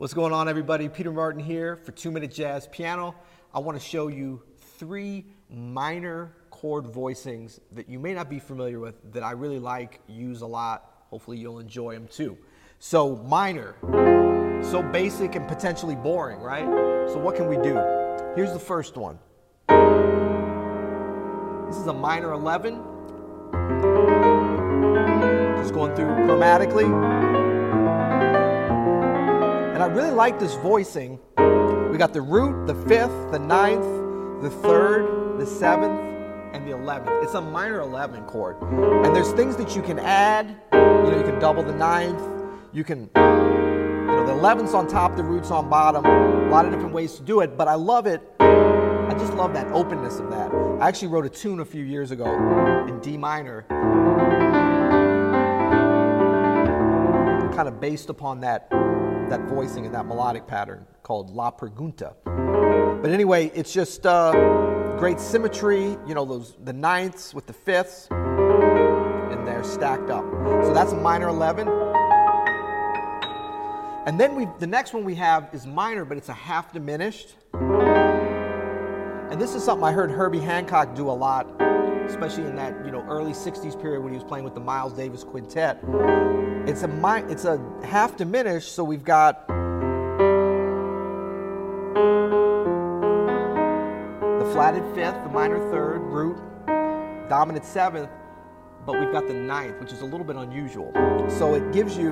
What's going on, everybody? Peter Martin here for Two Minute Jazz Piano. I want to show you three minor chord voicings that you may not be familiar with that I really like, use a lot. Hopefully, you'll enjoy them too. So, minor, so basic and potentially boring, right? So, what can we do? Here's the first one. This is a minor 11. Just going through chromatically. And I really like this voicing. We got the root, the fifth, the ninth, the third, the seventh, and the eleventh. It's a minor 11 chord. And there's things that you can add. You know, you can double the ninth. You can, you know, the 11th's on top, the root's on bottom. A lot of different ways to do it, but I love it. I just love that openness of that. I actually wrote a tune a few years ago in D minor, kind of based upon that that voicing and that melodic pattern called La Pregunta. But anyway, it's just uh, great symmetry, you know, those the ninths with the fifths, and they're stacked up. So that's a minor 11. And then we the next one we have is minor, but it's a half diminished. And this is something I heard Herbie Hancock do a lot especially in that you know early 60s period when he was playing with the Miles Davis Quintet. It's a it's a half diminished, so we've got the flatted fifth, the minor third, root, dominant seventh, but we've got the ninth, which is a little bit unusual. So it gives you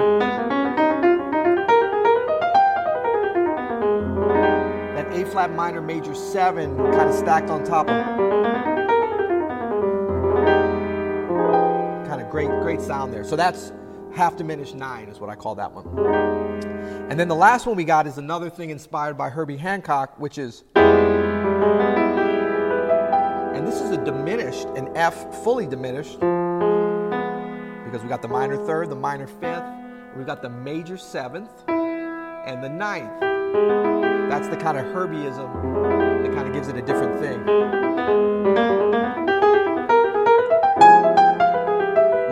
that A flat minor major seven kind of stacked on top of great, great sound there. So that's half diminished nine is what I call that one. And then the last one we got is another thing inspired by Herbie Hancock, which is, and this is a diminished, an F fully diminished, because we got the minor third, the minor fifth, we've got the major seventh, and the ninth. That's the kind of Herbieism that kind of gives it a different thing.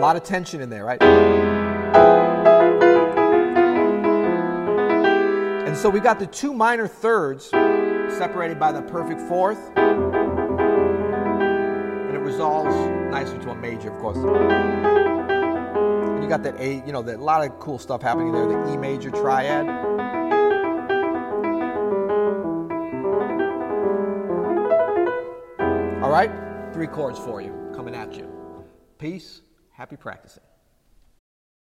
Lot of tension in there, right? And so we've got the two minor thirds separated by the perfect fourth. And it resolves nicely to a major, of course. And you got that A, you know, that a lot of cool stuff happening there, the E major triad. All right, three chords for you coming at you. Peace. Happy practicing.